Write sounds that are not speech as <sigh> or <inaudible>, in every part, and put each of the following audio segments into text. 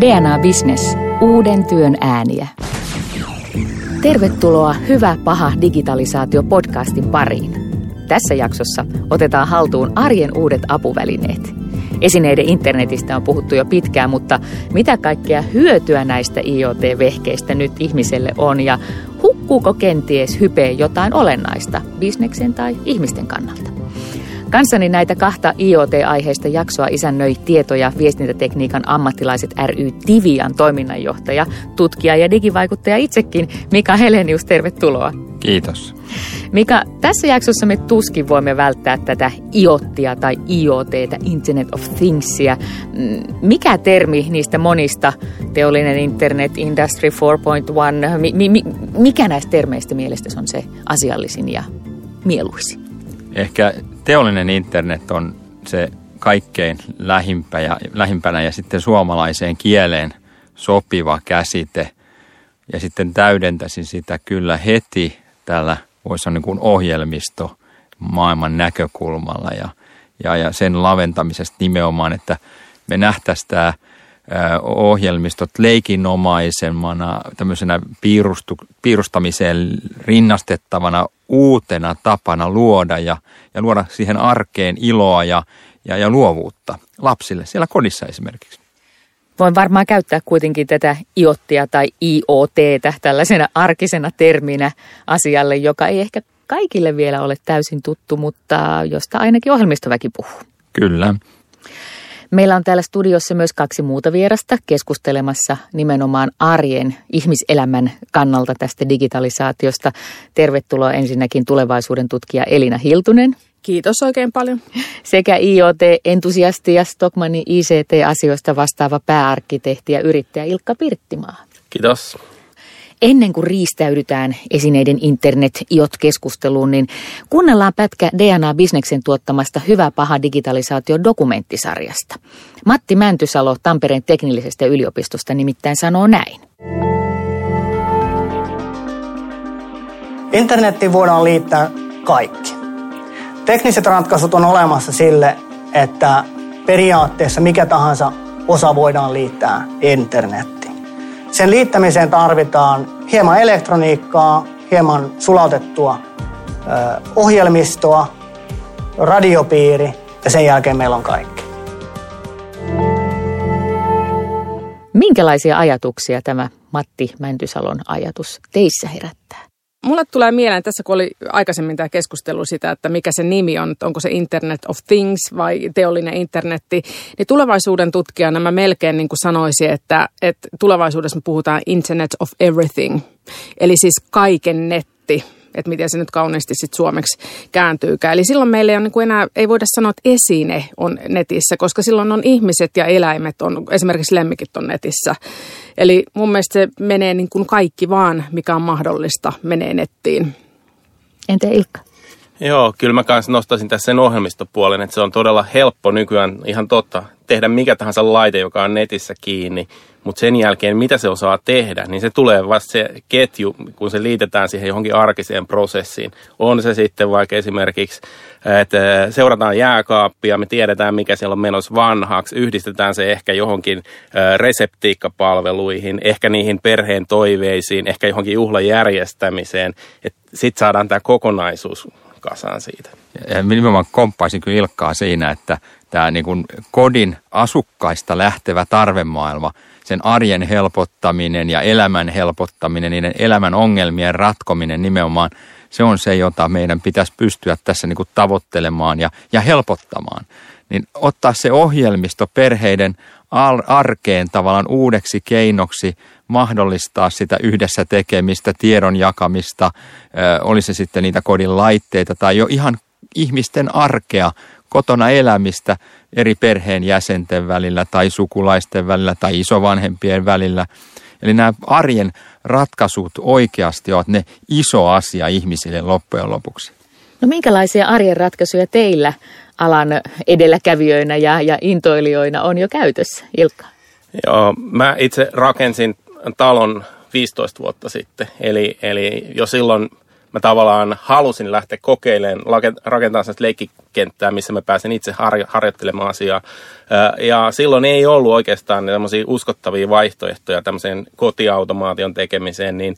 DNA Business. Uuden työn ääniä. Tervetuloa Hyvä paha digitalisaatio podcastin pariin. Tässä jaksossa otetaan haltuun arjen uudet apuvälineet. Esineiden internetistä on puhuttu jo pitkään, mutta mitä kaikkea hyötyä näistä IoT-vehkeistä nyt ihmiselle on ja hukkuuko kenties hypeen jotain olennaista bisneksen tai ihmisten kannalta? Kanssani näitä kahta IoT-aiheista jaksoa isännöi tieto- ja viestintätekniikan ammattilaiset ry Tivian toiminnanjohtaja, tutkija ja digivaikuttaja itsekin Mika Helenius, tervetuloa. Kiitos. Mika, tässä jaksossa me tuskin voimme välttää tätä IoTia tai IoTtä, Internet of Thingsia. Mm, mikä termi niistä monista, teollinen internet, Industry 4.1, mi, mi, mikä näistä termeistä mielestäsi on se asiallisin ja mieluisin? Ehkä teollinen internet on se kaikkein lähimpä ja, lähimpänä ja sitten suomalaiseen kieleen sopiva käsite. Ja sitten täydentäisin sitä kyllä heti tällä voisi sanoa niin kuin ohjelmisto maailman näkökulmalla ja, ja, ja sen laventamisesta nimenomaan, että me nähtäisiin tämä ohjelmistot leikinomaisemmana, tämmöisenä piirustu, piirustamiseen rinnastettavana uutena tapana luoda ja, ja luoda siihen arkeen iloa ja, ja, ja luovuutta lapsille siellä kodissa esimerkiksi. Voin varmaan käyttää kuitenkin tätä IOTtia tai IoT tällaisena arkisena terminä asialle, joka ei ehkä kaikille vielä ole täysin tuttu, mutta josta ainakin ohjelmistoväki puhuu. Kyllä. Meillä on täällä studiossa myös kaksi muuta vierasta keskustelemassa nimenomaan arjen ihmiselämän kannalta tästä digitalisaatiosta. Tervetuloa ensinnäkin tulevaisuuden tutkija Elina Hiltunen. Kiitos oikein paljon. Sekä IoT-entusiasti ja Stockmannin ICT-asioista vastaava pääarkkitehti ja yrittäjä Ilkka Pirttimaa. Kiitos. Ennen kuin riistäydytään esineiden internet-IOT-keskusteluun, niin kuunnellaan pätkä DNA Bisneksen tuottamasta Hyvä paha digitalisaatio dokumenttisarjasta. Matti Mäntysalo Tampereen teknillisestä yliopistosta nimittäin sanoo näin. Internettiin voidaan liittää kaikki. Tekniset ratkaisut on olemassa sille, että periaatteessa mikä tahansa osa voidaan liittää internettiin. Sen liittämiseen tarvitaan hieman elektroniikkaa, hieman sulautettua ohjelmistoa, radiopiiri ja sen jälkeen meillä on kaikki. Minkälaisia ajatuksia tämä Matti Mäntysalon ajatus teissä herättää? Mulle tulee mieleen tässä, kun oli aikaisemmin tämä keskustelu sitä, että mikä se nimi on, onko se Internet of Things vai teollinen internetti, niin tulevaisuuden tutkijana mä melkein niin kuin sanoisin, että, että tulevaisuudessa me puhutaan Internet of Everything, eli siis kaiken netti että miten se nyt kauniisti sitten suomeksi kääntyykään. Eli silloin meillä ei, ole niin kuin enää, ei voida sanoa, että esine on netissä, koska silloin on ihmiset ja eläimet, on, esimerkiksi lemmikit on netissä. Eli mun mielestä se menee niin kuin kaikki vaan, mikä on mahdollista, menee nettiin. Entä Ilkka? Joo, kyllä mä kanssa nostaisin tässä sen ohjelmistopuolen, että se on todella helppo nykyään ihan totta tehdä mikä tahansa laite, joka on netissä kiinni, mutta sen jälkeen mitä se osaa tehdä, niin se tulee vasta se ketju, kun se liitetään siihen johonkin arkiseen prosessiin. On se sitten vaikka esimerkiksi, että seurataan jääkaappia, me tiedetään mikä siellä on menossa vanhaksi, yhdistetään se ehkä johonkin reseptiikkapalveluihin, ehkä niihin perheen toiveisiin, ehkä johonkin juhlajärjestämiseen, että sitten saadaan tämä kokonaisuus kasaan siitä. Ja nimenomaan komppaisin kyllä Ilkkaa siinä, että tämä niin kuin kodin asukkaista lähtevä tarvemaailma, sen arjen helpottaminen ja elämän helpottaminen, niiden elämän ongelmien ratkominen nimenomaan, se on se, jota meidän pitäisi pystyä tässä niin kuin tavoittelemaan ja, ja helpottamaan. Niin ottaa se ohjelmisto perheiden arkeen tavallaan uudeksi keinoksi mahdollistaa sitä yhdessä tekemistä, tiedon jakamista, oli se sitten niitä kodin laitteita tai jo ihan ihmisten arkea, kotona elämistä eri perheen jäsenten välillä tai sukulaisten välillä tai isovanhempien välillä. Eli nämä arjen ratkaisut oikeasti ovat ne iso asia ihmisille loppujen lopuksi. No minkälaisia arjen ratkaisuja teillä alan edelläkävijöinä ja, ja intoilijoina on jo käytössä, Ilkka? Joo, mä itse rakensin talon 15 vuotta sitten, eli, eli jo silloin mä tavallaan halusin lähteä kokeilemaan, rakentaa sellaista leikki, koekenttää, missä mä pääsen itse har- harjoittelemaan asiaa. Ja silloin ei ollut oikeastaan tämmöisiä uskottavia vaihtoehtoja tämmöiseen kotiautomaation tekemiseen, niin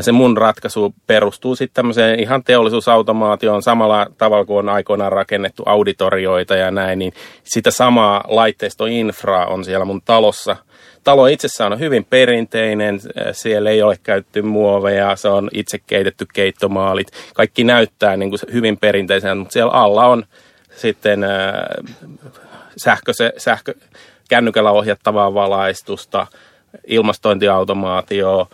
se mun ratkaisu perustuu sitten tämmöiseen ihan teollisuusautomaatioon samalla tavalla kuin on aikoinaan rakennettu auditorioita ja näin, niin sitä samaa laitteistoinfraa on siellä mun talossa – talo itsessään on hyvin perinteinen, siellä ei ole käytetty muoveja, se on itse keitetty keittomaalit. Kaikki näyttää niin kuin hyvin perinteisenä, mutta siellä alla on sitten sähkö, sähkö, kännykällä ohjattavaa valaistusta, ilmastointiautomaatio,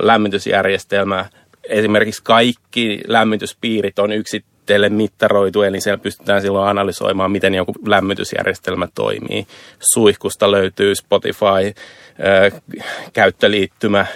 lämmitysjärjestelmä. Esimerkiksi kaikki lämmityspiirit on yksi laitteelle mittaroitu, eli siellä pystytään silloin analysoimaan, miten joku lämmitysjärjestelmä toimii. Suihkusta löytyy Spotify, käyttöliittymä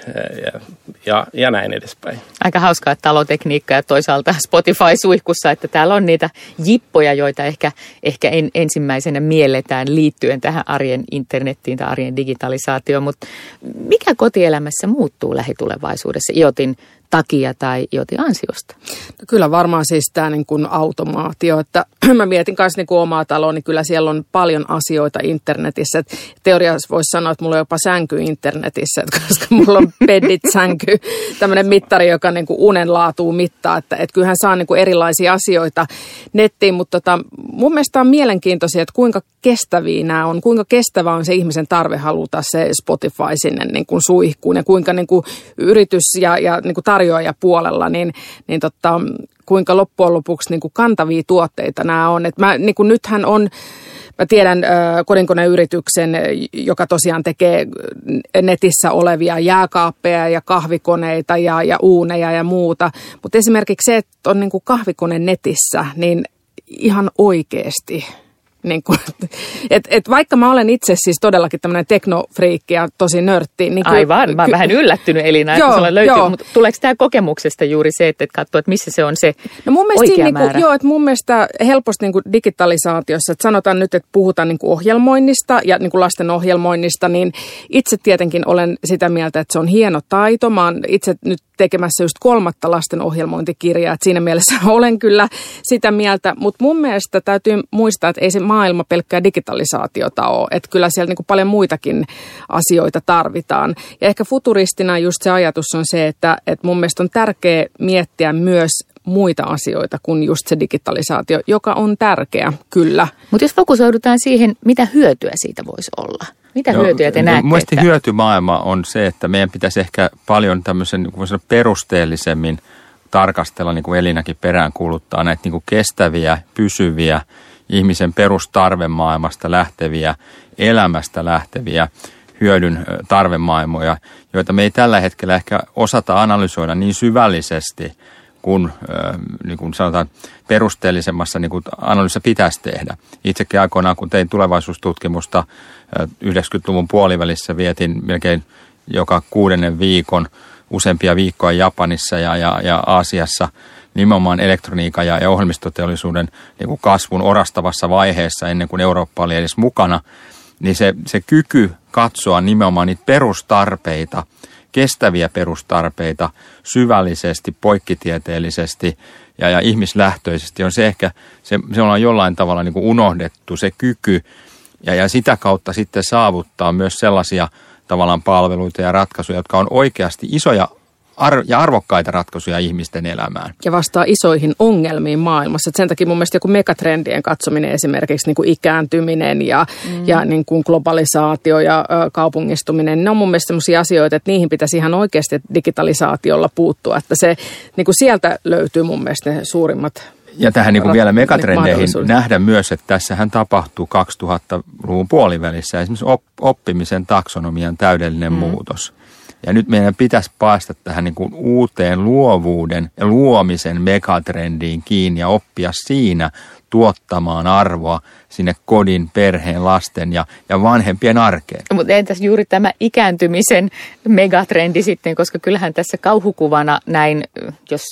ja, ja, ja näin edespäin. Aika hauskaa talotekniikka ja toisaalta Spotify-suihkussa, että täällä on niitä jippoja, joita ehkä, ehkä en, ensimmäisenä mielletään liittyen tähän arjen internettiin tai arjen digitalisaatioon, mutta mikä kotielämässä muuttuu lähitulevaisuudessa IoTin takia tai joten ansiosta? No kyllä varmaan siis tämä niin kuin automaatio, että <clears throat> mä mietin myös niin omaa taloa, niin kyllä siellä on paljon asioita internetissä. Et teoriassa voisi sanoa, että mulla on jopa sänky internetissä, että <laughs> koska mulla on pedit sänky, tämmöinen mittari, joka niin kuin unen laatuu mittaa, että, että kyllähän saa niin kuin erilaisia asioita nettiin, mutta tota, mun mielestä on mielenkiintoisia, että kuinka kestäviä nämä on, kuinka kestävä on se ihmisen tarve haluta se Spotify sinne niin kuin suihkuun ja kuinka niin kuin yritys ja, ja niin kuin tarjoajapuolella, niin, niin tota, kuinka loppujen lopuksi niin kuin kantavia tuotteita nämä on. Et mä, niin kuin nythän on Mä tiedän äh, kodinkoneyrityksen, joka tosiaan tekee netissä olevia jääkaappeja ja kahvikoneita ja, ja uuneja ja muuta. Mutta esimerkiksi se, että on niin kuin kahvikone netissä, niin ihan oikeasti niin kuin, et, et vaikka mä olen itse siis todellakin tämmöinen teknofriikki ja tosi nörtti. Niin kyllä, Aivan, mä oon vähän yllättynyt Elina, että joo, löytyy, joo. mutta tuleeko tämä kokemuksesta juuri se, että katsoo, että missä se on se no mun mielestä oikea niin kuin, Joo, että mun mielestä helposti niin kuin digitalisaatiossa, että sanotaan nyt, että puhutaan niin kuin ohjelmoinnista ja niin kuin lasten ohjelmoinnista, niin itse tietenkin olen sitä mieltä, että se on hieno taito. Mä oon itse nyt tekemässä just kolmatta lasten ohjelmointikirjaa, että siinä mielessä <laughs> olen kyllä sitä mieltä, mutta mun mielestä täytyy muistaa, että ei se maailma pelkkää digitalisaatiota ole, että kyllä siellä niin kuin paljon muitakin asioita tarvitaan. Ja ehkä futuristina just se ajatus on se, että, että mun mielestä on tärkeää miettiä myös muita asioita kuin just se digitalisaatio, joka on tärkeä, kyllä. Mutta jos fokusoidutaan siihen, mitä hyötyä siitä voisi olla? Mitä Joo, hyötyjä te no, näette? Mielestäni että... hyötymaailma on se, että meidän pitäisi ehkä paljon tämmöisen niin perusteellisemmin tarkastella, niin kuin Elinäkin perään kuuluttaa, näitä niin kuin kestäviä, pysyviä, ihmisen perustarvemaailmasta lähteviä, elämästä lähteviä hyödyn tarvemaailmoja, joita me ei tällä hetkellä ehkä osata analysoida niin syvällisesti kuin, niin kuin sanotaan, perusteellisemmassa niin kuin analyysissä pitäisi tehdä. Itsekin aikoinaan, kun tein tulevaisuustutkimusta 90-luvun puolivälissä, vietin melkein joka kuudennen viikon useampia viikkoja Japanissa ja, ja, ja Aasiassa nimenomaan elektroniikan ja, ohjelmistoteollisuuden niin kuin kasvun orastavassa vaiheessa ennen kuin Eurooppa oli edes mukana, niin se, se kyky katsoa nimenomaan niitä perustarpeita, kestäviä perustarpeita syvällisesti, poikkitieteellisesti ja, ja ihmislähtöisesti on se ehkä, se, se on jollain tavalla niin kuin unohdettu, se kyky ja, ja sitä kautta sitten saavuttaa myös sellaisia tavallaan palveluita ja ratkaisuja, jotka on oikeasti isoja ar- ja arvokkaita ratkaisuja ihmisten elämään. Ja vastaa isoihin ongelmiin maailmassa. Et sen takia mun mielestä joku megatrendien katsominen esimerkiksi niin kuin ikääntyminen ja, mm. ja niin kuin globalisaatio ja ö, kaupungistuminen, ne on mun mielestä sellaisia asioita, että niihin pitäisi ihan oikeasti digitalisaatiolla puuttua. Että se, niin kuin sieltä löytyy mun mielestä ne suurimmat ja tähän niin kuin vielä megatrendeihin nähdä myös, että tässähän tapahtuu 2000-luvun puolivälissä esimerkiksi oppimisen taksonomian täydellinen mm. muutos. Ja nyt meidän pitäisi päästä tähän niin kuin uuteen luovuuden ja luomisen megatrendiin kiinni ja oppia siinä tuottamaan arvoa sinne kodin, perheen, lasten ja, ja vanhempien arkeen. Mutta entäs juuri tämä ikääntymisen megatrendi sitten, koska kyllähän tässä kauhukuvana näin, jos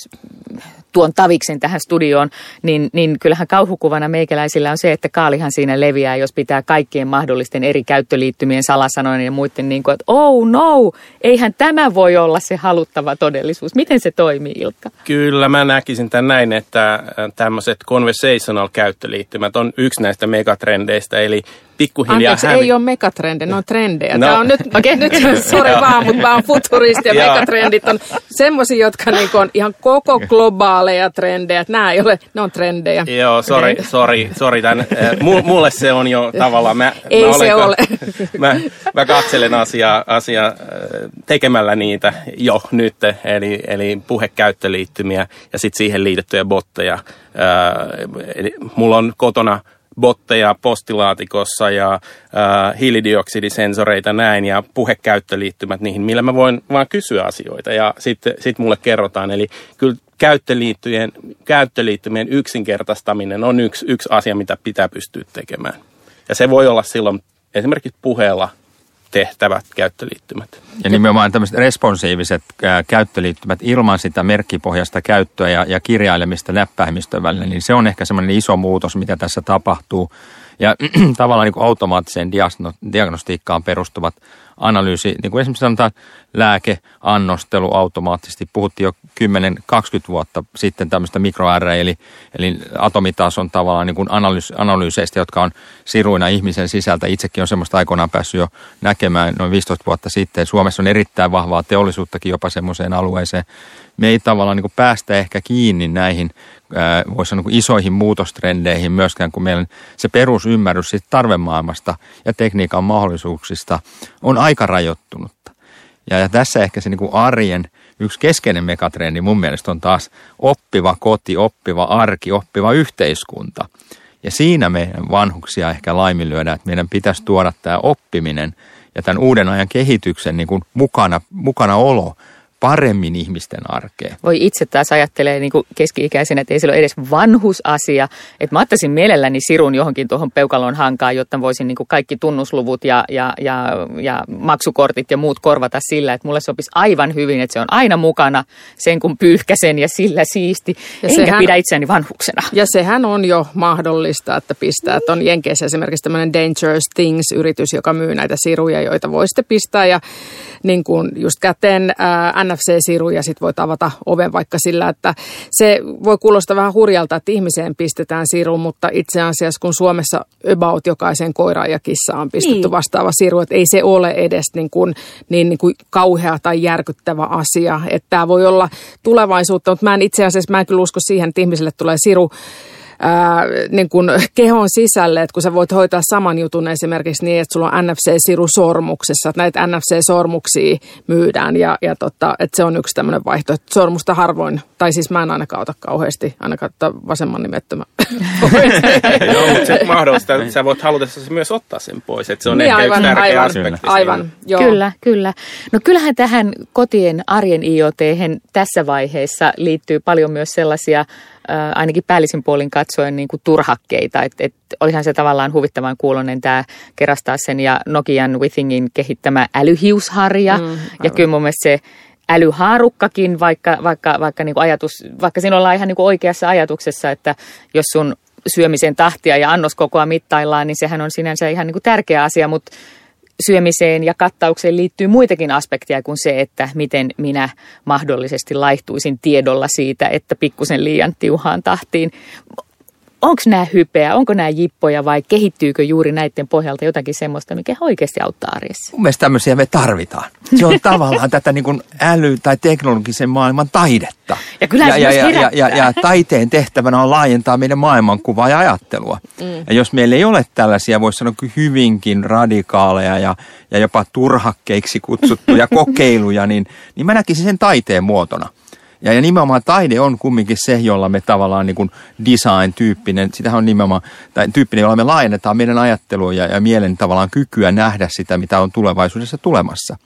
tuon taviksen tähän studioon, niin, niin kyllähän kauhukuvana meikäläisillä on se, että kaalihan siinä leviää, jos pitää kaikkien mahdollisten eri käyttöliittymien salasanojen ja muiden niin kuin, että oh no, eihän tämä voi olla se haluttava todellisuus. Miten se toimii, Ilkka? Kyllä, mä näkisin tämän näin, että äh, tämmöiset conversational käyttöliittymät on yksi näistä megatrendeistä, eli pikkuhiljaa Anteeksi, hävi... ei ole megatrendi, ne on trendejä. No. Tämä on nyt, okay, nyt <laughs> sori vaan, mutta mä oon futuristi ja megatrendit on semmoisia, jotka niinku on ihan koko <laughs> globaaleja trendejä. Nämä ei ole, ne on trendejä. Joo, sori, okay. sori, sori. Tämän, mulle se on jo tavallaan, mä, ei mä se ole. <laughs> Mä, mä katselen asiaa, asiaa tekemällä niitä jo nyt, eli, eli puhekäyttöliittymiä ja sitten siihen liitettyjä botteja. Eli mulla on kotona botteja postilaatikossa ja äh, hiilidioksidisensoreita näin ja puhekäyttöliittymät niihin, millä mä voin vaan kysyä asioita ja sitten sit mulle kerrotaan. Eli kyllä käyttöliittymien, käyttöliittymien yksinkertaistaminen on yksi, yksi asia, mitä pitää pystyä tekemään. Ja se voi olla silloin esimerkiksi puheella tehtävät käyttöliittymät. Ja nimenomaan tämmöiset responsiiviset käyttöliittymät ilman sitä merkkipohjasta käyttöä ja, ja kirjailemista läppäimistön välillä, niin se on ehkä semmoinen iso muutos, mitä tässä tapahtuu. Ja <clears throat> tavallaan niin automaattiseen diagnostiikkaan perustuvat analyysi, niin kuin esimerkiksi sanotaan lääkeannostelu automaattisesti. Puhuttiin jo 10-20 vuotta sitten tämmöistä mikro eli, eli atomitason tavallaan niin kuin analyys, analyyseistä, jotka on siruina ihmisen sisältä. Itsekin on semmoista aikoinaan päässyt jo näkemään noin 15 vuotta sitten. Suomessa on erittäin vahvaa teollisuuttakin jopa semmoiseen alueeseen. Me ei tavallaan niin kuin päästä ehkä kiinni näihin voisi sanoa niin isoihin muutostrendeihin myöskään, kun meillä se perusymmärrys siitä tarvemaailmasta ja tekniikan mahdollisuuksista on aika rajoittunutta. Ja, ja tässä ehkä se niin kuin arjen yksi keskeinen megatrendi mun mielestä on taas oppiva koti, oppiva arki, oppiva yhteiskunta. Ja siinä meidän vanhuksia ehkä laiminlyödään, että meidän pitäisi tuoda tämä oppiminen ja tämän uuden ajan kehityksen niin kuin mukana, mukana olo paremmin ihmisten arkeen. Voi itse taas ajattelee niin kuin keski-ikäisenä, että ei se ole edes vanhusasia. Että mä ottaisin mielelläni sirun johonkin tuohon peukalon hankaan, jotta voisin niin kuin kaikki tunnusluvut ja, ja, ja, ja maksukortit ja muut korvata sillä, että mulle sopisi aivan hyvin, että se on aina mukana sen kun pyyhkäsen ja sillä siisti. Ja Enkä sehän, pidä itseäni vanhuksena. Ja sehän on jo mahdollista, että pistää. Että on Jenkeissä esimerkiksi tämmöinen Dangerous Things-yritys, joka myy näitä siruja, joita voi sitten pistää ja niin kuin just käteen ää, NFC-siru ja sitten voit avata oven vaikka sillä, että se voi kuulostaa vähän hurjalta, että ihmiseen pistetään siru, mutta itse asiassa kun Suomessa about jokaisen koiraan ja kissaan on pistetty niin. vastaava siru, että ei se ole edes niin kuin, niin, niin kuin kauhea tai järkyttävä asia. Että tämä voi olla tulevaisuutta, mutta mä en itse asiassa, mä en kyllä usko siihen, että ihmiselle tulee siru ää, niin kuin kehon sisälle, että kun sä voit hoitaa saman jutun esimerkiksi niin, että sulla on NFC-siru sormuksessa, että näitä NFC-sormuksia myydään ja, ja totta, että se on yksi tämmöinen vaihtoehto. Sormusta harvoin, tai siis mä en ainakaan ota kauheasti, ainakaan vasemman nimettömä. <laughs> Joo, mutta se mahdollista, että sä voit halutessa myös ottaa sen pois, että se on niin, ehkä aivan, yksi tärkeä aivan, aspekti. Aivan, joo. Kyllä, kyllä. No kyllähän tähän kotien arjen iot tässä vaiheessa liittyy paljon myös sellaisia ainakin päällisin puolin katsoen niin kuin turhakkeita. Et, et olihan se tavallaan huvittavan kuulonen tämä kerastaa sen ja Nokian Withingin kehittämä älyhiusharja. Mm, ja kyllä mun mielestä se älyhaarukkakin, vaikka, vaikka, vaikka, niin kuin ajatus, vaikka siinä ollaan ihan niin kuin oikeassa ajatuksessa, että jos sun syömisen tahtia ja annoskokoa mittaillaan, niin sehän on sinänsä ihan niin kuin tärkeä asia, mutta syömiseen ja kattaukseen liittyy muitakin aspekteja kuin se, että miten minä mahdollisesti laihtuisin tiedolla siitä, että pikkusen liian tiuhaan tahtiin onko nämä hypeä, onko nämä jippoja vai kehittyykö juuri näiden pohjalta jotakin semmoista, mikä oikeasti auttaa arjessa? Mun mielestä tämmöisiä me tarvitaan. Se on tavallaan tätä niin kuin äly- tai teknologisen maailman taidetta. Ja, kyllä ja, ja, ja, ja, ja taiteen tehtävänä on laajentaa meidän maailmankuvaa ja ajattelua. Mm. Ja jos meillä ei ole tällaisia, voisi sanoa hyvinkin radikaaleja ja, ja jopa turhakkeiksi kutsuttuja kokeiluja, niin, niin mä näkisin sen taiteen muotona. Ja, ja nimenomaan taide on kumminkin se, jolla me tavallaan niin kuin design-tyyppinen, sitähän on nimenomaan, tai tyyppinen, jolla me laajennetaan meidän ajattelua ja, ja mielen tavallaan kykyä nähdä sitä, mitä on tulevaisuudessa tulemassa.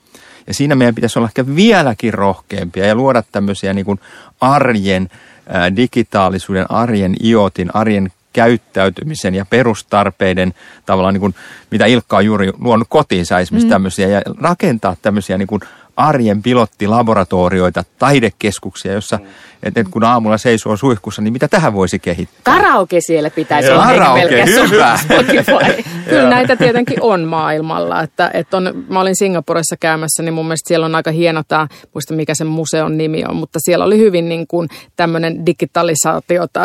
Ja siinä meidän pitäisi olla ehkä vieläkin rohkeampia ja luoda tämmöisiä niin kuin arjen, ää, digitaalisuuden, arjen iotin, arjen käyttäytymisen ja perustarpeiden tavallaan niin kuin, mitä Ilkka on juuri luonut kotiinsa esimerkiksi mm. tämmöisiä ja rakentaa tämmöisiä niin kuin arjen pilottilaboratorioita, taidekeskuksia, jossa mm että kun aamulla seisoo suihkussa, niin mitä tähän voisi kehittää? Karaoke siellä pitäisi olla. Karaoke, hyvä. Kyllä <laughs> näitä tietenkin on maailmalla. Että, että on, mä olin Singaporessa käymässä, niin mun mielestä siellä on aika hieno tämä, muista mikä sen museon nimi on, mutta siellä oli hyvin niin kuin tämmöinen digitalisaatiota,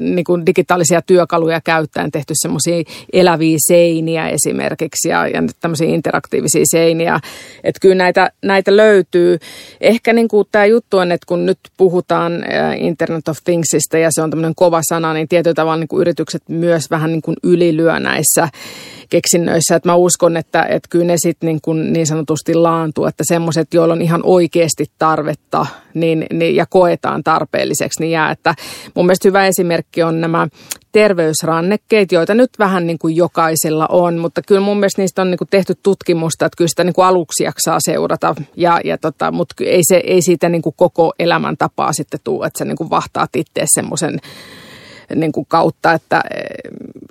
niin kuin digitaalisia työkaluja käyttäen tehty semmoisia eläviä seiniä esimerkiksi ja, ja tämmöisiä interaktiivisia seiniä. Että kyllä näitä, näitä löytyy. Ehkä niin kuin tämä juttu on, että kun nyt puhutaan Internet of Thingsista ja se on tämmöinen kova sana, niin tietyllä tavalla niin kuin yritykset myös vähän niin kuin ylilyö näissä keksinnöissä. Että mä uskon, että, että kyllä ne sitten niin, kuin niin sanotusti laantuu, että semmoiset, joilla on ihan oikeasti tarvetta niin, niin, ja koetaan tarpeelliseksi, niin jää. Että mun mielestä hyvä esimerkki on nämä terveysrannekkeet, joita nyt vähän niin kuin jokaisella on, mutta kyllä mun mielestä niistä on niin kuin tehty tutkimusta, että kyllä sitä niin kuin aluksi jaksaa seurata, ja, ja tota, mutta ei, se, ei siitä niin kuin koko elämäntapaa sitten tule, että sä niin kuin vahtaat itse semmoisen niin kuin kautta, että eh,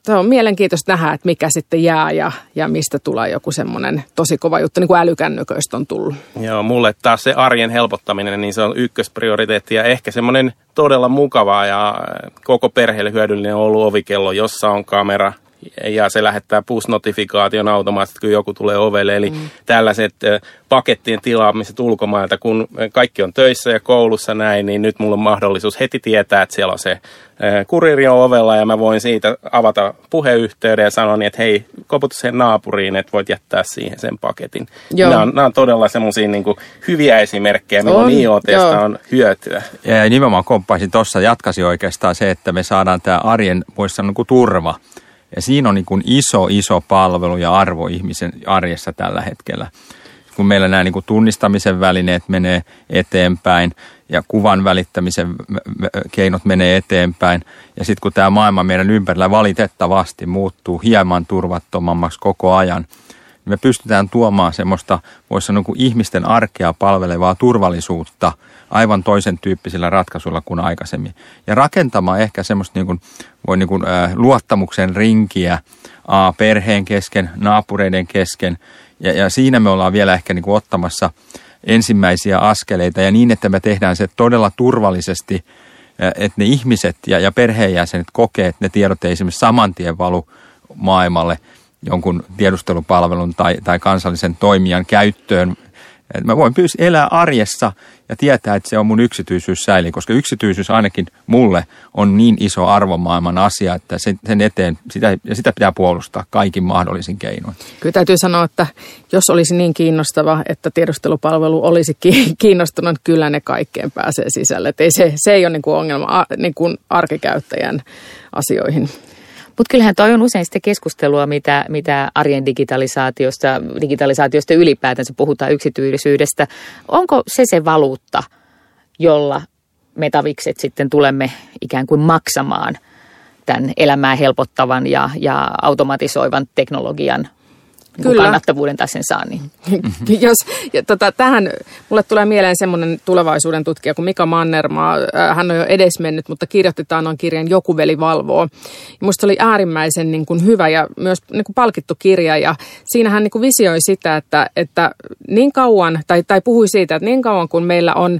se on mielenkiintoista nähdä, että mikä sitten jää ja, ja mistä tulee joku semmoinen tosi kova juttu, niin kuin älykännyköistä on tullut. Joo, mulle taas se arjen helpottaminen, niin se on ykkösprioriteetti ja ehkä semmoinen todella mukava ja koko perheelle hyödyllinen ollut ovikello, jossa on kamera, ja se lähettää push-notifikaation automaattisesti, kun joku tulee ovelle. Eli mm. tällaiset pakettien tilaamiset ulkomailta, kun kaikki on töissä ja koulussa näin, niin nyt mulla on mahdollisuus heti tietää, että siellä on se kuriri on ovella ja mä voin siitä avata puheyhteyden ja sanoa niin, että hei, koputa sen naapuriin, että voit jättää siihen sen paketin. Joo. Nämä, on, nämä on todella semmoisia niin hyviä esimerkkejä, milloin IoTsta on hyötyä. Ja nimenomaan komppaisin tuossa, jatkasi oikeastaan se, että me saadaan tämä arjen, voisi sanoa, niin turva ja siinä on niin kuin iso, iso palvelu ja arvo ihmisen arjessa tällä hetkellä. Kun meillä nämä niin kuin tunnistamisen välineet menee eteenpäin ja kuvan välittämisen keinot menee eteenpäin. Ja sitten kun tämä maailma meidän ympärillä valitettavasti muuttuu hieman turvattomammaksi koko ajan, me pystytään tuomaan semmoista, voisi sanoa, kuin ihmisten arkea palvelevaa turvallisuutta – aivan toisen tyyppisillä ratkaisuilla kuin aikaisemmin. Ja rakentamaan ehkä semmoista niin kuin, voi niin kuin, äh, luottamuksen rinkiä a, perheen kesken, naapureiden kesken. Ja, ja siinä me ollaan vielä ehkä niin kuin ottamassa ensimmäisiä askeleita ja niin, että me tehdään se todella turvallisesti, että ne ihmiset ja, ja perheenjäsenet kokee, että ne tiedot ei esimerkiksi saman tien valu maailmalle jonkun tiedustelupalvelun tai, tai kansallisen toimijan käyttöön. Et mä voin pyysi elää arjessa ja tietää, että se on mun yksityisyys säili, koska yksityisyys ainakin mulle on niin iso arvomaailman asia, että sen eteen sitä, ja sitä pitää puolustaa kaikin mahdollisin keinoin. Kyllä täytyy sanoa, että jos olisi niin kiinnostava, että tiedustelupalvelu olisi kiinnostunut, kyllä ne kaikkeen pääsee sisälle. Et ei se, se ei ole niin kuin ongelma niin kuin arkikäyttäjän asioihin. Mutta kyllähän toi on usein sitä keskustelua, mitä, mitä arjen digitalisaatiosta, digitalisaatiosta ylipäätänsä puhutaan yksityisyydestä. Onko se se valuutta, jolla metavikset sitten tulemme ikään kuin maksamaan tämän elämää helpottavan ja, ja automatisoivan teknologian Kyllä. kannattavuuden tai sen saannin. <laughs> Jos, ja tota, tähän mulle tulee mieleen semmoinen tulevaisuuden tutkija kuin Mika Mannermaa. Äh, hän on jo edesmennyt, mutta kirjoitti on kirjan Joku veli valvoo. Ja musta oli äärimmäisen niin kuin hyvä ja myös niin kuin palkittu kirja. Ja siinä hän niin kuin visioi sitä, että, että niin kauan, tai, tai puhui siitä, että niin kauan kun meillä on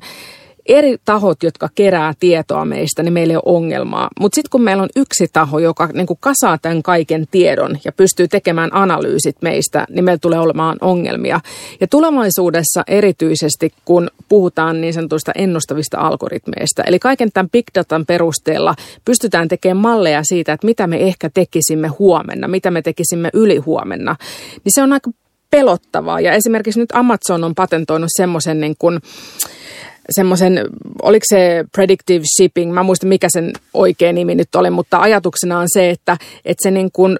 eri tahot, jotka kerää tietoa meistä, niin meillä ei ole ongelmaa. Mutta sitten kun meillä on yksi taho, joka niin kuin kasaa tämän kaiken tiedon ja pystyy tekemään analyysit meistä, niin meillä tulee olemaan ongelmia. Ja tulevaisuudessa erityisesti, kun puhutaan niin sanotuista ennustavista algoritmeista, eli kaiken tämän big datan perusteella pystytään tekemään malleja siitä, että mitä me ehkä tekisimme huomenna, mitä me tekisimme ylihuomenna, niin se on aika pelottavaa. Ja esimerkiksi nyt Amazon on patentoinut semmoisen niin kuin, semmoisen, oliko se predictive shipping, mä muistan mikä sen oikea nimi nyt oli, mutta ajatuksena on se, että, että se niin kuin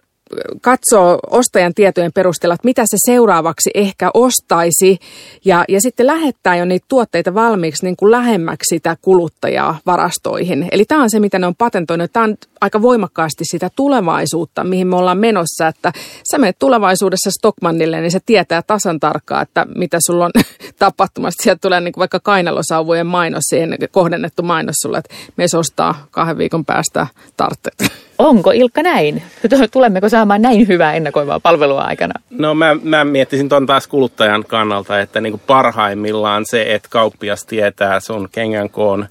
katsoo ostajan tietojen perusteella, että mitä se seuraavaksi ehkä ostaisi ja, ja sitten lähettää jo niitä tuotteita valmiiksi niin kuin lähemmäksi sitä kuluttajaa varastoihin. Eli tämä on se, mitä ne on patentoinut. Tämä on aika voimakkaasti sitä tulevaisuutta, mihin me ollaan menossa, että sä menet tulevaisuudessa Stockmannille, niin se tietää tasan tarkkaan, että mitä sulla on <laughs> tapahtumassa. Sieltä tulee niin kuin vaikka kainalosauvojen mainos siihen kohdennettu mainos sulle, että me ostaa kahden viikon päästä tartteet. <laughs> Onko Ilkka näin? <laughs> Tulemmeko saamaan näin hyvää ennakoivaa palvelua aikana? No mä, mä miettisin tuon taas kuluttajan kannalta, että niin parhaimmillaan se, että kauppias tietää sun kengän koon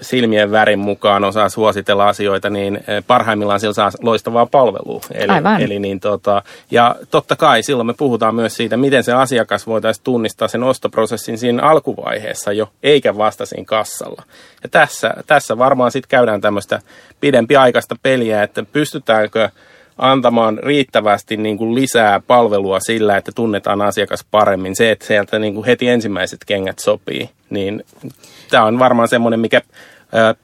silmien värin mukaan osaa suositella asioita, niin parhaimmillaan sillä saa loistavaa palvelua. Eli, Aivan. Eli niin tota, ja totta kai silloin me puhutaan myös siitä, miten se asiakas voitaisiin tunnistaa sen ostoprosessin siinä alkuvaiheessa jo, eikä vasta siinä kassalla. Ja tässä, tässä varmaan sitten käydään tämmöistä pidempiaikaista peliä, että pystytäänkö antamaan riittävästi niin kuin lisää palvelua sillä, että tunnetaan asiakas paremmin. Se, että sieltä niin kuin heti ensimmäiset kengät sopii, niin tämä on varmaan semmoinen, mikä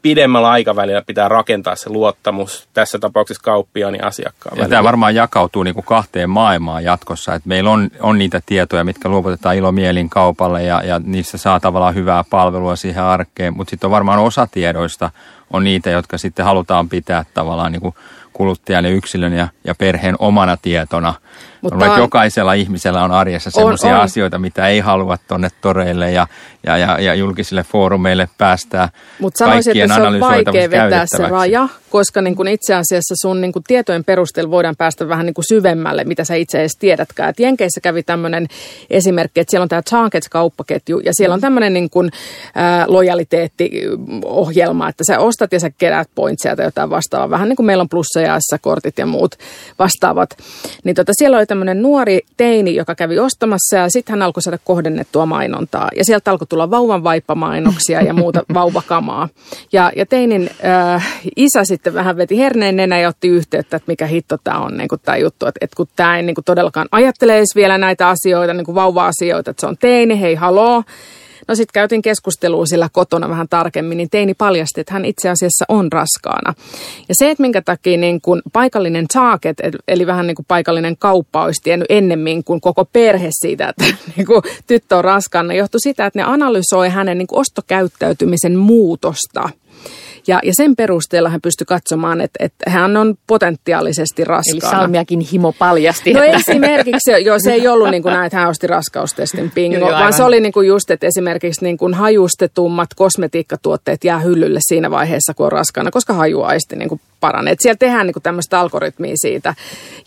pidemmällä aikavälillä pitää rakentaa se luottamus tässä tapauksessa kauppiaan ja asiakkaan ja Tämä varmaan jakautuu niin kuin kahteen maailmaan jatkossa. Että meillä on, on niitä tietoja, mitkä luovutetaan ilomielin kaupalle ja, ja niissä saa tavallaan hyvää palvelua siihen arkeen. Mutta sitten on varmaan osa tiedoista on niitä, jotka sitten halutaan pitää tavallaan niin kuin kuluttajan ja yksilön ja, ja perheen omana tietona. Mutta on... jokaisella ihmisellä on arjessa sellaisia asioita, mitä ei halua tuonne toreille ja, ja, ja, ja julkisille foorumeille päästää Mutta sanoisin, että se on vaikea vetää se raja, koska niin kuin itse asiassa sun niin kuin tietojen perusteella voidaan päästä vähän niin kuin syvemmälle, mitä sä itse edes tiedätkään. Et Jenkeissä kävi tämmöinen esimerkki, että siellä on tämä Target-kauppaketju ja siellä on tämmöinen niin kuin, ää, lojaliteettiohjelma, että sä ostat ja sä keräät pointseja tai jotain vastaavaa. Vähän niin kuin meillä on plussajaissa kortit ja muut vastaavat. Niin tota, siellä oli tämmöinen nuori teini, joka kävi ostamassa ja sitten hän alkoi saada kohdennettua mainontaa. Ja sieltä alkoi tulla vauvan vaippamainoksia ja muuta <laughs> vauvakamaa. Ja, ja teinin äh, isä sitten vähän veti herneen nenä ja otti yhteyttä, että mikä hitto tämä on niin tämä juttu. Että, että kun tämä ei niin kuin todellakaan ajattele vielä näitä asioita, niin kuin vauva-asioita, että se on teini, hei haloo. No sitten käytiin keskustelua sillä kotona vähän tarkemmin, niin teini paljasti, että hän itse asiassa on raskaana. Ja se, että minkä takia niin kun paikallinen target, eli vähän niin kuin paikallinen kauppa olisi tiennyt ennemmin kuin koko perhe siitä, että <laughs> niin kuin tyttö on raskaana, johtui sitä, että ne analysoi hänen niin kuin ostokäyttäytymisen muutosta – ja, ja sen perusteella hän pystyi katsomaan, että, että hän on potentiaalisesti raskaana. Eli Salmiakin himo paljasti. No että... esimerkiksi, joo, se ei ollut niin kuin näin, että hän osti raskaustestin pingo, joo, vaan se oli niin kuin just, että esimerkiksi niin kuin hajustetummat kosmetiikkatuotteet jää hyllylle siinä vaiheessa, kun on raskaana, koska hajuaisti niin kuin paranee. siellä tehdään niin kuin tämmöistä algoritmia siitä.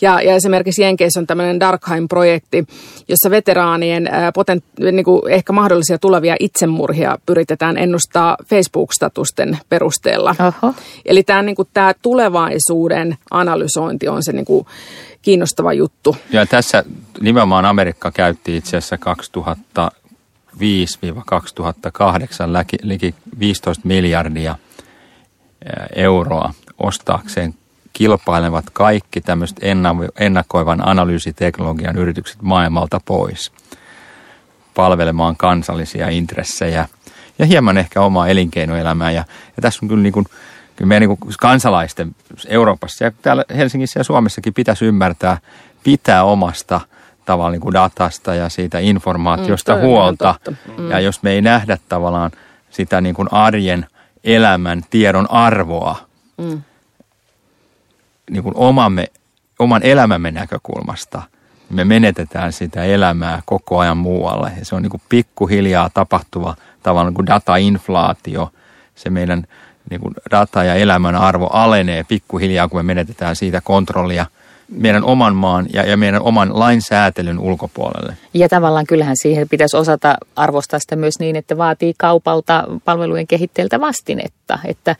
Ja, ja esimerkiksi Jenkeissä on tämmöinen Darkheim-projekti, jossa veteraanien ää, potent, niin kuin ehkä mahdollisia tulevia itsemurhia pyritetään ennustaa Facebook-statusten perusteella. Oho. Eli tämä, niin kuin, tämä tulevaisuuden analysointi on se niin kuin, kiinnostava juttu. Ja tässä nimenomaan Amerikka käytti itse asiassa 2005-2008 liki 15 miljardia euroa ostaakseen kilpailevat kaikki tämmöiset ennakoivan analyysiteknologian yritykset maailmalta pois palvelemaan kansallisia intressejä ja hieman ehkä omaa elinkeinoelämää. Ja, ja tässä on kyllä, niin kuin, kyllä meidän niin kuin kansalaisten Euroopassa ja täällä Helsingissä ja Suomessakin pitäisi ymmärtää pitää omasta tavallaan niin kuin datasta ja siitä informaatiosta mm, huolta. Mm. Ja jos me ei nähdä tavallaan sitä niin kuin arjen elämän tiedon arvoa, mm. niin kuin omamme, oman elämämme näkökulmasta, me menetetään sitä elämää koko ajan muualle. Ja se on niin kuin pikkuhiljaa tapahtuva tavallaan niin kuin datainflaatio. Se meidän niin kuin data ja elämän arvo alenee pikkuhiljaa, kun me menetetään siitä kontrollia – meidän oman maan ja, ja meidän oman lainsäätelyn ulkopuolelle. Ja tavallaan kyllähän siihen pitäisi osata arvostaa sitä myös niin, että vaatii kaupalta palvelujen kehittäjältä vastinetta. Että,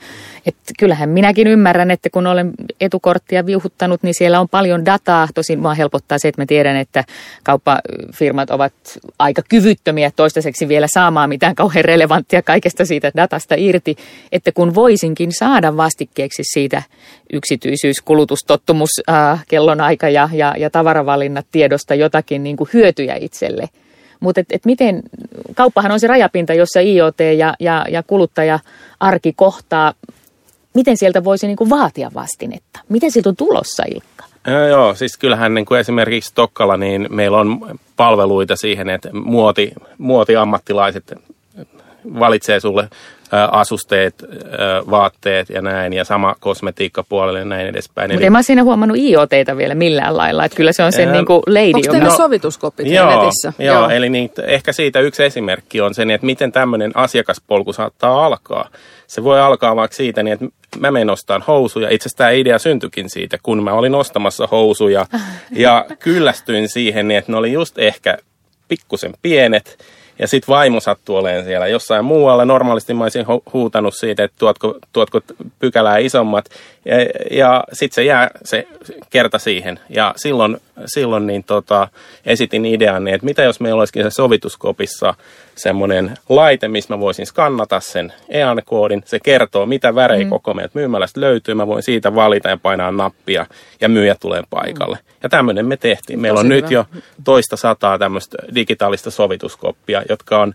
että kyllähän minäkin ymmärrän, että kun olen etukorttia viuhuttanut, niin siellä on paljon dataa. Tosin vaan helpottaa se, että mä tiedän, että kauppafirmat ovat aika kyvyttömiä toistaiseksi vielä saamaan mitään kauhean relevanttia kaikesta siitä datasta irti. Että kun voisinkin saada vastikkeeksi siitä yksityisyys, kulutustottumus, äh, kellonaika ja, ja, ja tavaravalinnat tiedosta jotakin niin kuin hyötyjä itselle. Mutta et, et miten, kauppahan on se rajapinta, jossa IoT ja, ja, ja kuluttaja-arki kohtaa. Miten sieltä voisi niin kuin vaatia vastinetta? Miten siltä on tulossa, Ilkka? Ja, joo, siis kyllähän niin kuin esimerkiksi Tokkalla, niin meillä on palveluita siihen, että muoti, muotiammattilaiset valitsee sulle asusteet, vaatteet ja näin, ja sama kosmetiikkapuolelle ja näin edespäin. Mutta en mä siinä huomannut IoTeita vielä millään lailla, että kyllä se on sen niin kuin lady. Onko teillä no, sovituskopit joo, netissä? Joo, joo, eli niin, ehkä siitä yksi esimerkki on se, että miten tämmöinen asiakaspolku saattaa alkaa. Se voi alkaa vaikka siitä, niin että mä menen ostamaan housuja. Itse asiassa tämä idea syntyikin siitä, kun mä olin ostamassa housuja <laughs> ja kyllästyin siihen, niin että ne oli just ehkä pikkusen pienet ja sitten vaimo sattui olemaan siellä jossain muualla. Normaalisti mä olisin huutanut siitä, että tuotko, tuotko pykälää isommat. Ja, ja sitten se jää se kerta siihen. Ja silloin, silloin niin tota, esitin idean, että mitä jos meillä olisikin se sovituskopissa semmoinen laite, missä mä voisin skannata sen EAN-koodin. Se kertoo, mitä värejä mm. koko meiltä myymälästä löytyy. Mä voin siitä valita ja painaa nappia ja myyjä tulee paikalle. Mm. Ja tämmöinen me tehtiin. Meillä Tosi on hyvä. nyt jo toista sataa tämmöistä digitaalista sovituskoppia, jotka on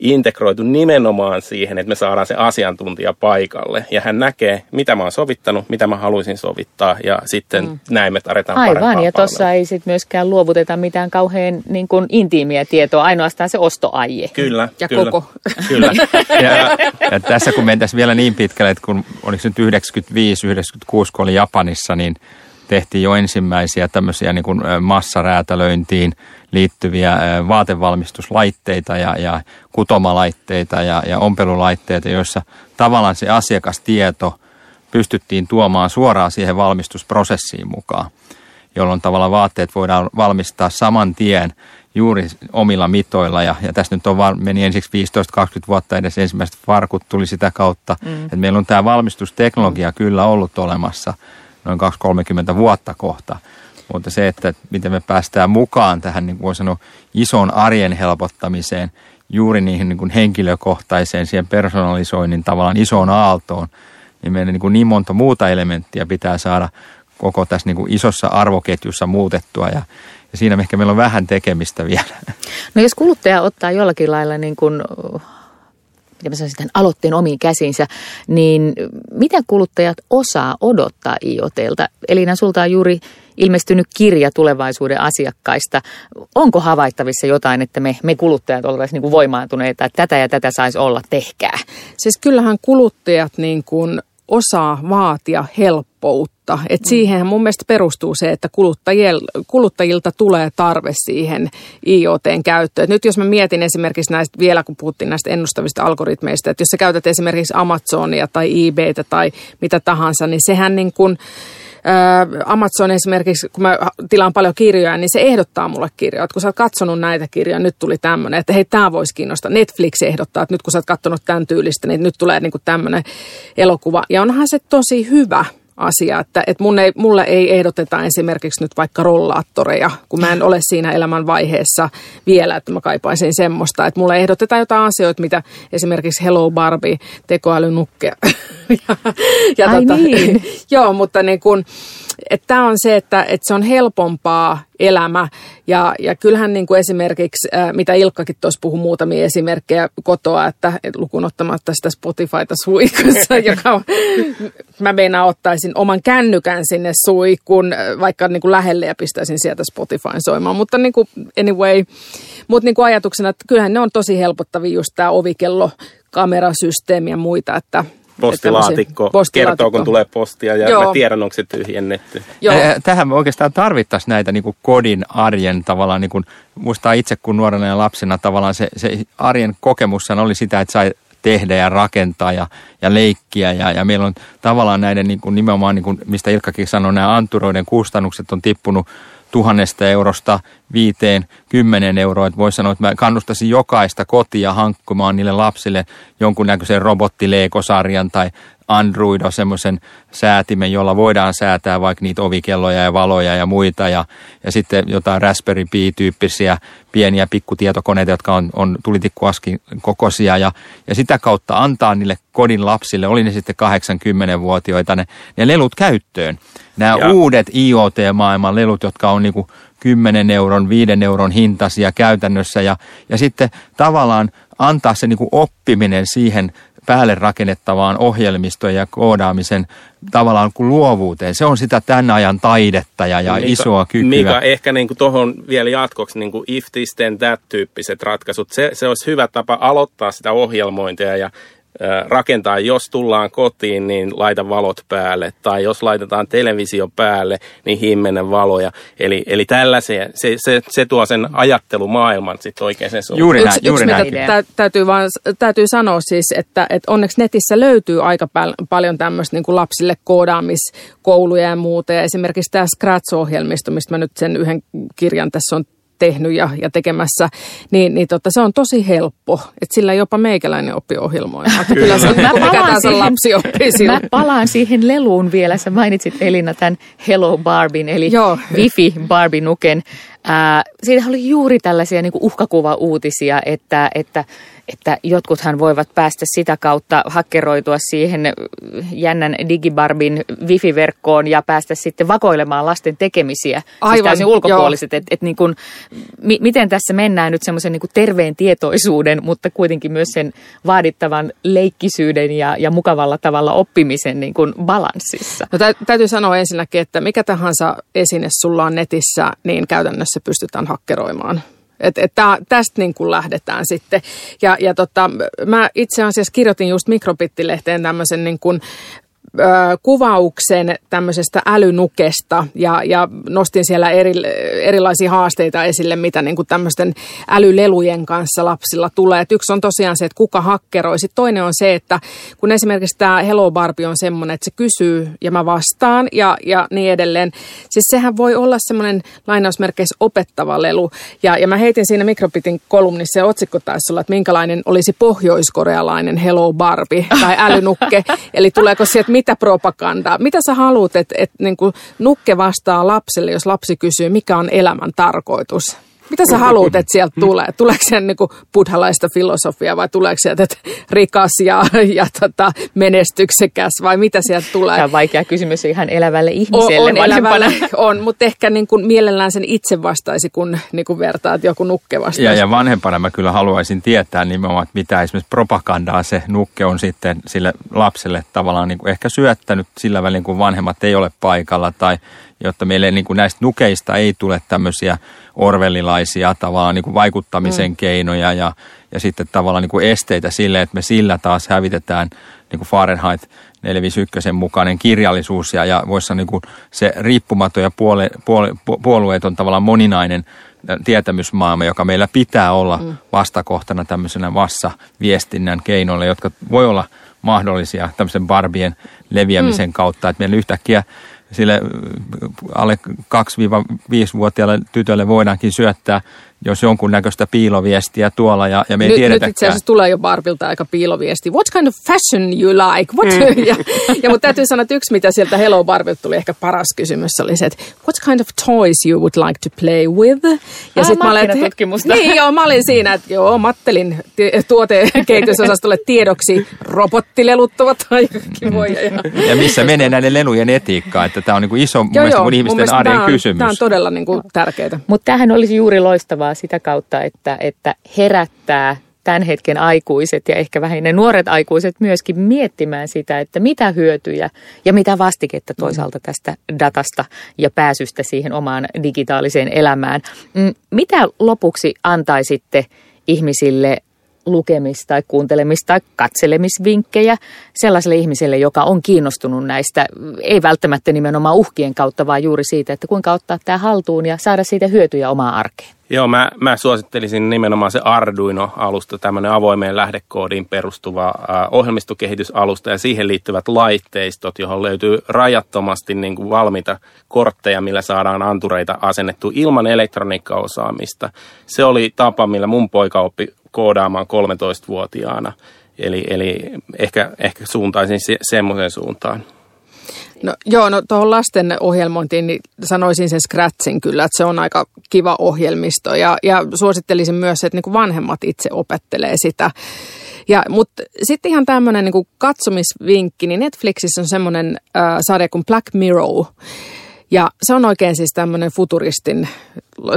integroitu nimenomaan siihen, että me saadaan se asiantuntija paikalle. Ja hän näkee, mitä mä oon sovittanut, mitä mä haluaisin sovittaa ja sitten mm. näin me tarjotaan Aivan, ja tuossa ei sitten myöskään luovuteta mitään kauhean niin kuin intiimiä tietoa, ainoastaan se ostoaie. Kyllä. Ja kyllä, koko. Kyllä. <laughs> ja, ja tässä kun mentäisiin vielä niin pitkälle, että kun oliko nyt 95-96, kun oli Japanissa, niin tehtiin jo ensimmäisiä tämmöisiä niin kuin massaräätälöintiin liittyviä vaatevalmistuslaitteita ja, ja kutomalaitteita ja, ja ompelulaitteita, joissa tavallaan se asiakastieto pystyttiin tuomaan suoraan siihen valmistusprosessiin mukaan, jolloin tavallaan vaatteet voidaan valmistaa saman tien juuri omilla mitoilla. Ja, ja tässä nyt on var, meni ensiksi 15-20 vuotta edes ensimmäiset farkut tuli sitä kautta. Mm. Että meillä on tämä valmistusteknologia kyllä ollut olemassa noin 2-30 vuotta kohta. Mutta se, että miten me päästään mukaan tähän, niin kuin sanoa, ison arjen helpottamiseen, juuri niihin niin kuin henkilökohtaiseen, siihen personalisoinnin tavallaan isoon aaltoon, niin meidän niin, kuin niin monta muuta elementtiä pitää saada koko tässä niin kuin isossa arvoketjussa muutettua ja, ja siinä ehkä meillä on vähän tekemistä vielä. No jos kuluttaja ottaa jollakin lailla niin kuin mitä mä sanoisin, tämän aloitteen omiin käsinsä, niin mitä kuluttajat osaa odottaa IoTlta? Elina, sulta on juuri ilmestynyt kirja tulevaisuuden asiakkaista. Onko havaittavissa jotain, että me, me kuluttajat oltaisiin niin voimaantuneita, että tätä ja tätä saisi olla, tehkää? Siis kyllähän kuluttajat niin kuin osaa vaatia helppoutta. Et siihen mun mielestä perustuu se, että kuluttajilta tulee tarve siihen IoTn käyttöön. Et nyt jos mä mietin esimerkiksi näistä, vielä kun puhuttiin näistä ennustavista algoritmeista, että jos sä käytät esimerkiksi Amazonia tai eBaytä tai mitä tahansa, niin sehän niin kuin, Amazon esimerkiksi, kun mä tilaan paljon kirjoja, niin se ehdottaa mulle kirjoja. Että kun sä oot katsonut näitä kirjoja, nyt tuli tämmöinen, että hei, tämä voisi kiinnostaa. Netflix ehdottaa, että nyt kun sä oot katsonut tämän tyylistä, niin nyt tulee niin tämmöinen elokuva. Ja onhan se tosi hyvä asia, että, että mun ei, mulle ei ehdoteta esimerkiksi nyt vaikka rollaattoreja, kun mä en ole siinä elämän vaiheessa vielä, että mä kaipaisin semmoista, että mulle ehdotetaan jotain asioita, mitä esimerkiksi Hello Barbie, tekoälynukke. <laughs> ja, ja Ai tota, niin. <laughs> joo, mutta niin kun, tämä on se, että, että se on helpompaa elämä. Ja, ja kyllähän niin kuin esimerkiksi, ää, mitä Ilkkakin tuossa puhui muutamia esimerkkejä kotoa, että et lukun ottamatta sitä Spotifyta suikossa, <laughs> joka mä meinaan ottaisin oman kännykän sinne suikun, vaikka niin kuin lähelle ja pistäisin sieltä Spotifyn soimaan. Mutta niin kuin, anyway, mutta niin kuin ajatuksena, että kyllähän ne on tosi helpottavia just tämä ovikello, kamerasysteemi ja muita, että postilaatikko, postilaatikko kertoo, kun tulee postia ja Joo. mä tiedän, onko se tyhjennetty. Joo. Tähän me oikeastaan tarvittaisiin näitä niin kuin kodin arjen tavallaan, niin kuin, muistaa itse kun nuorena ja lapsena tavallaan se, se arjen kokemus oli sitä, että sai tehdä ja rakentaa ja, ja leikkiä. Ja, ja meillä on tavallaan näiden niin kuin nimenomaan, niin kuin, mistä Ilkkakin sanoi, nämä anturoiden kustannukset on tippunut tuhannesta eurosta viiteen, kymmenen euroa. Että voisi sanoa, että mä kannustaisin jokaista kotia hankkumaan niille lapsille jonkunnäköisen robottileekosarjan tai Androido semmoisen säätimen, jolla voidaan säätää vaikka niitä ovikelloja ja valoja ja muita ja, ja sitten jotain Raspberry Pi-tyyppisiä pieniä pikkutietokoneita, jotka on, on tulitikkuaskin kokoisia ja, ja sitä kautta antaa niille kodin lapsille, oli ne sitten 80-vuotiaita, ne, ne lelut käyttöön. Nämä ja. uudet IoT-maailman lelut, jotka on niinku 10 euron, 5 euron hintaisia käytännössä ja, ja sitten tavallaan antaa se niinku oppiminen siihen päälle rakennettavaan ohjelmistojen ja koodaamisen tavallaan kuin luovuuteen. Se on sitä tämän ajan taidetta ja, ja Mika, isoa kykyä. Mika, ehkä niin tuohon vielä jatkoksi niin kuin if this then that tyyppiset ratkaisut. Se, se olisi hyvä tapa aloittaa sitä ohjelmointia ja rakentaa, jos tullaan kotiin, niin laita valot päälle. Tai jos laitetaan televisio päälle, niin himmenen valoja. Eli, eli tällaisia, se, se, se tuo sen ajattelumaailman sitten oikein sen suuntaan. Juuri näin, yksi, juuri yksi, näin. Tä, täytyy, vaan, täytyy sanoa siis, että, että onneksi netissä löytyy aika pal- paljon tämmöistä niin lapsille koodaamiskouluja ja muuta. Ja esimerkiksi tämä Scratch-ohjelmisto, mistä mä nyt sen yhden kirjan tässä on tehnyt ja, ja tekemässä, niin, niin tota, se on tosi helppo. Että sillä jopa meikäläinen oppi ohjelmoimaan. Kyllä, kyllä se, mä palaan siihen, lapsi oppii sillä. Mä palaan siihen leluun vielä. Sä mainitsit Elina tämän Hello Barbin, eli Joo. Wifi Barbie-nuken. Äh, siitä oli juuri tällaisia niin uhkakuva-uutisia, että, että että jotkuthan voivat päästä sitä kautta hakkeroitua siihen jännän digibarbin wifi-verkkoon ja päästä sitten vakoilemaan lasten tekemisiä. Siis Aivan, siis ulkopuoliset, että et niin kun, mi, miten tässä mennään nyt semmoisen niin terveen tietoisuuden, mutta kuitenkin myös sen vaadittavan leikkisyyden ja, ja mukavalla tavalla oppimisen niin kuin balanssissa. No, tä, täytyy sanoa ensinnäkin, että mikä tahansa esine sulla on netissä, niin käytännössä pystytään hakkeroimaan. Et, et tää, tästä niin kuin lähdetään sitten. Ja, ja tota, mä itse asiassa kirjoitin just Mikrobittilehteen tämmöisen niin kuin kuvauksen tämmöisestä älynukesta ja, ja nostin siellä eri, erilaisia haasteita esille, mitä niin kuin tämmöisten älylelujen kanssa lapsilla tulee. Et yksi on tosiaan se, että kuka hakkeroi. Sitten toinen on se, että kun esimerkiksi tämä Hello Barbie on semmoinen, että se kysyy ja mä vastaan ja, ja niin edelleen. Siis sehän voi olla semmoinen lainausmerkeissä opettava lelu. Ja, ja mä heitin siinä Mikrobitin kolumnissa ja otsikko taisi olla, että minkälainen olisi pohjoiskorealainen Hello Barbie tai älynukke. <laughs> Eli tuleeko sieltä mitä propagandaa? Mitä sä haluat, että et, niin nukke vastaa lapselle, jos lapsi kysyy, mikä on elämän tarkoitus? Mitä sä haluat, että sieltä tulee? Tuleeko se niin buddhalaista filosofiaa vai tuleeko sieltä että rikas ja, ja tota, menestyksekäs vai mitä sieltä tulee? Tämä on vaikea kysymys ihan elävälle ihmiselle. On, on, elävälle, on mutta ehkä niin kuin mielellään sen itse vastaisi, kun niin kuin vertaa, että joku nukke vastaisi. Ja, ja vanhempana mä kyllä haluaisin tietää nimenomaan, että mitä esimerkiksi propagandaa se nukke on sitten sille lapselle tavallaan niin kuin ehkä syöttänyt sillä välin, kun vanhemmat ei ole paikalla tai jotta meille niin kuin näistä nukeista ei tule tämmöisiä orvelilaisia tavallaan niin kuin vaikuttamisen mm. keinoja ja, ja sitten tavallaan niin kuin esteitä sille, että me sillä taas hävitetään niin kuin Fahrenheit 451 mukainen kirjallisuus ja, ja voisi niin kuin se riippumaton ja puole, puole, puolueeton tavallaan moninainen tietämysmaailma, joka meillä pitää olla mm. vastakohtana tämmöisenä vassa-viestinnän keinoille, jotka voi olla mahdollisia tämmöisen barbien leviämisen mm. kautta, että meillä yhtäkkiä sille alle 2-5-vuotiaalle tytölle voidaankin syöttää jos jonkunnäköistä piiloviestiä tuolla ja, ja me ei nyt, tiedetäkään. Nyt itse asiassa tulee jo Barbilta aika piiloviesti. What kind of fashion you like? What? Mm. <laughs> ja, ja mutta täytyy sanoa, että yksi mitä sieltä Hello Barbilta tuli ehkä paras kysymys oli se, että what kind of toys you would like to play with? Ja ah, sitten mä olin, että, niin joo, mä olin siinä, että joo, Mattelin tuotekehitysosastolle tiedoksi robottilelut ovat kivoja. Ja, ja missä menee näiden lelujen etiikkaa, että tämä on niin kuin iso joo, joo, ihmisten arjen tämä on, kysymys. Tämä on todella niin kuin tärkeää. Mutta tämähän olisi juuri loistavaa kiinnostavaa sitä kautta, että, että herättää tämän hetken aikuiset ja ehkä vähän ne nuoret aikuiset myöskin miettimään sitä, että mitä hyötyjä ja mitä vastiketta toisaalta tästä datasta ja pääsystä siihen omaan digitaaliseen elämään. Mm, mitä lopuksi antaisitte ihmisille lukemis- tai kuuntelemis- tai katselemisvinkkejä sellaiselle ihmiselle, joka on kiinnostunut näistä, ei välttämättä nimenomaan uhkien kautta, vaan juuri siitä, että kuinka ottaa tämä haltuun ja saada siitä hyötyjä omaan arkeen. Joo, mä, mä suosittelisin nimenomaan se Arduino-alusta, tämmöinen avoimeen lähdekoodiin perustuva äh, ohjelmistokehitysalusta ja siihen liittyvät laitteistot, johon löytyy rajattomasti niin kuin valmiita kortteja, millä saadaan antureita asennettu ilman elektroniikkaosaamista. Se oli tapa, millä mun poika oppi koodaamaan 13-vuotiaana. Eli, eli ehkä, ehkä suuntaisin se, semmoiseen suuntaan. No, joo, no tuohon lasten ohjelmointiin niin sanoisin sen Scratchin kyllä, että se on aika kiva ohjelmisto. Ja, ja suosittelisin myös, että niin kuin vanhemmat itse opettelee sitä. Ja, mutta sitten ihan tämmöinen niin katsomisvinkki, niin Netflixissä on semmoinen äh, sarja kuin Black Mirror. Ja se on oikein siis tämmöinen futuristin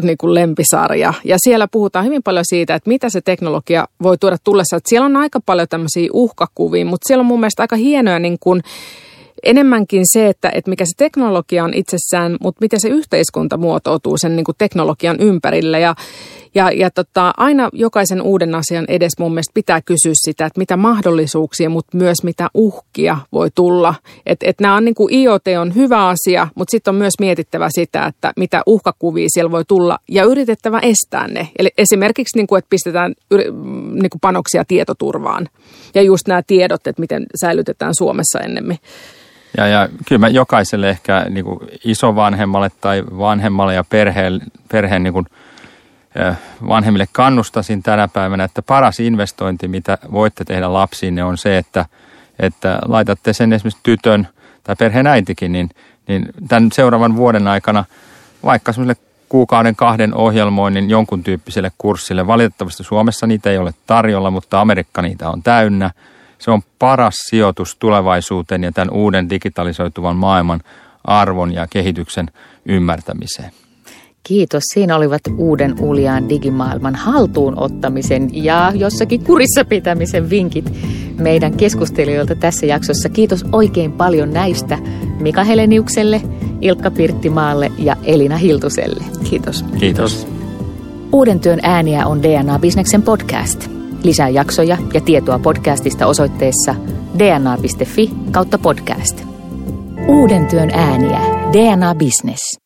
niin kuin lempisarja. Ja siellä puhutaan hyvin paljon siitä, että mitä se teknologia voi tuoda tullessa. Että siellä on aika paljon tämmöisiä uhkakuvia, mutta siellä on mun mielestä aika hienoja niin kuin enemmänkin se, että, että mikä se teknologia on itsessään, mutta miten se yhteiskunta muotoutuu sen niin kuin teknologian ympärille. Ja, ja, ja tota, aina jokaisen uuden asian edes mun mielestä pitää kysyä sitä, että mitä mahdollisuuksia, mutta myös mitä uhkia voi tulla. Että et nämä on niin kuin IoT on hyvä asia, mutta sitten on myös mietittävä sitä, että mitä uhkakuvia siellä voi tulla ja yritettävä estää ne. Eli esimerkiksi, niin kuin, että pistetään niin kuin panoksia tietoturvaan ja just nämä tiedot, että miten säilytetään Suomessa ennemmin. Ja, ja kyllä mä jokaiselle ehkä niin kuin isovanhemmalle tai vanhemmalle ja perheen, perheen niin kuin, vanhemmille kannustasin tänä päivänä, että paras investointi, mitä voitte tehdä lapsiinne, on se, että, että laitatte sen esimerkiksi tytön tai perheen äitikin, niin, niin tämän seuraavan vuoden aikana vaikka semmoiselle kuukauden kahden ohjelmoinnin jonkun tyyppiselle kurssille. Valitettavasti Suomessa niitä ei ole tarjolla, mutta Amerikka niitä on täynnä – se on paras sijoitus tulevaisuuteen ja tämän uuden digitalisoituvan maailman arvon ja kehityksen ymmärtämiseen. Kiitos. Siinä olivat uuden uljaan digimaailman haltuun ottamisen ja jossakin kurissa pitämisen vinkit meidän keskustelijoilta tässä jaksossa. Kiitos oikein paljon näistä Mika Heleniukselle, Ilkka Pirttimaalle ja Elina Hiltuselle. Kiitos. Kiitos. Uuden työn ääniä on DNA Businessen podcast. Lisää jaksoja ja tietoa podcastista osoitteessa dna.fi kautta podcast. Uuden työn ääniä. DNA Business.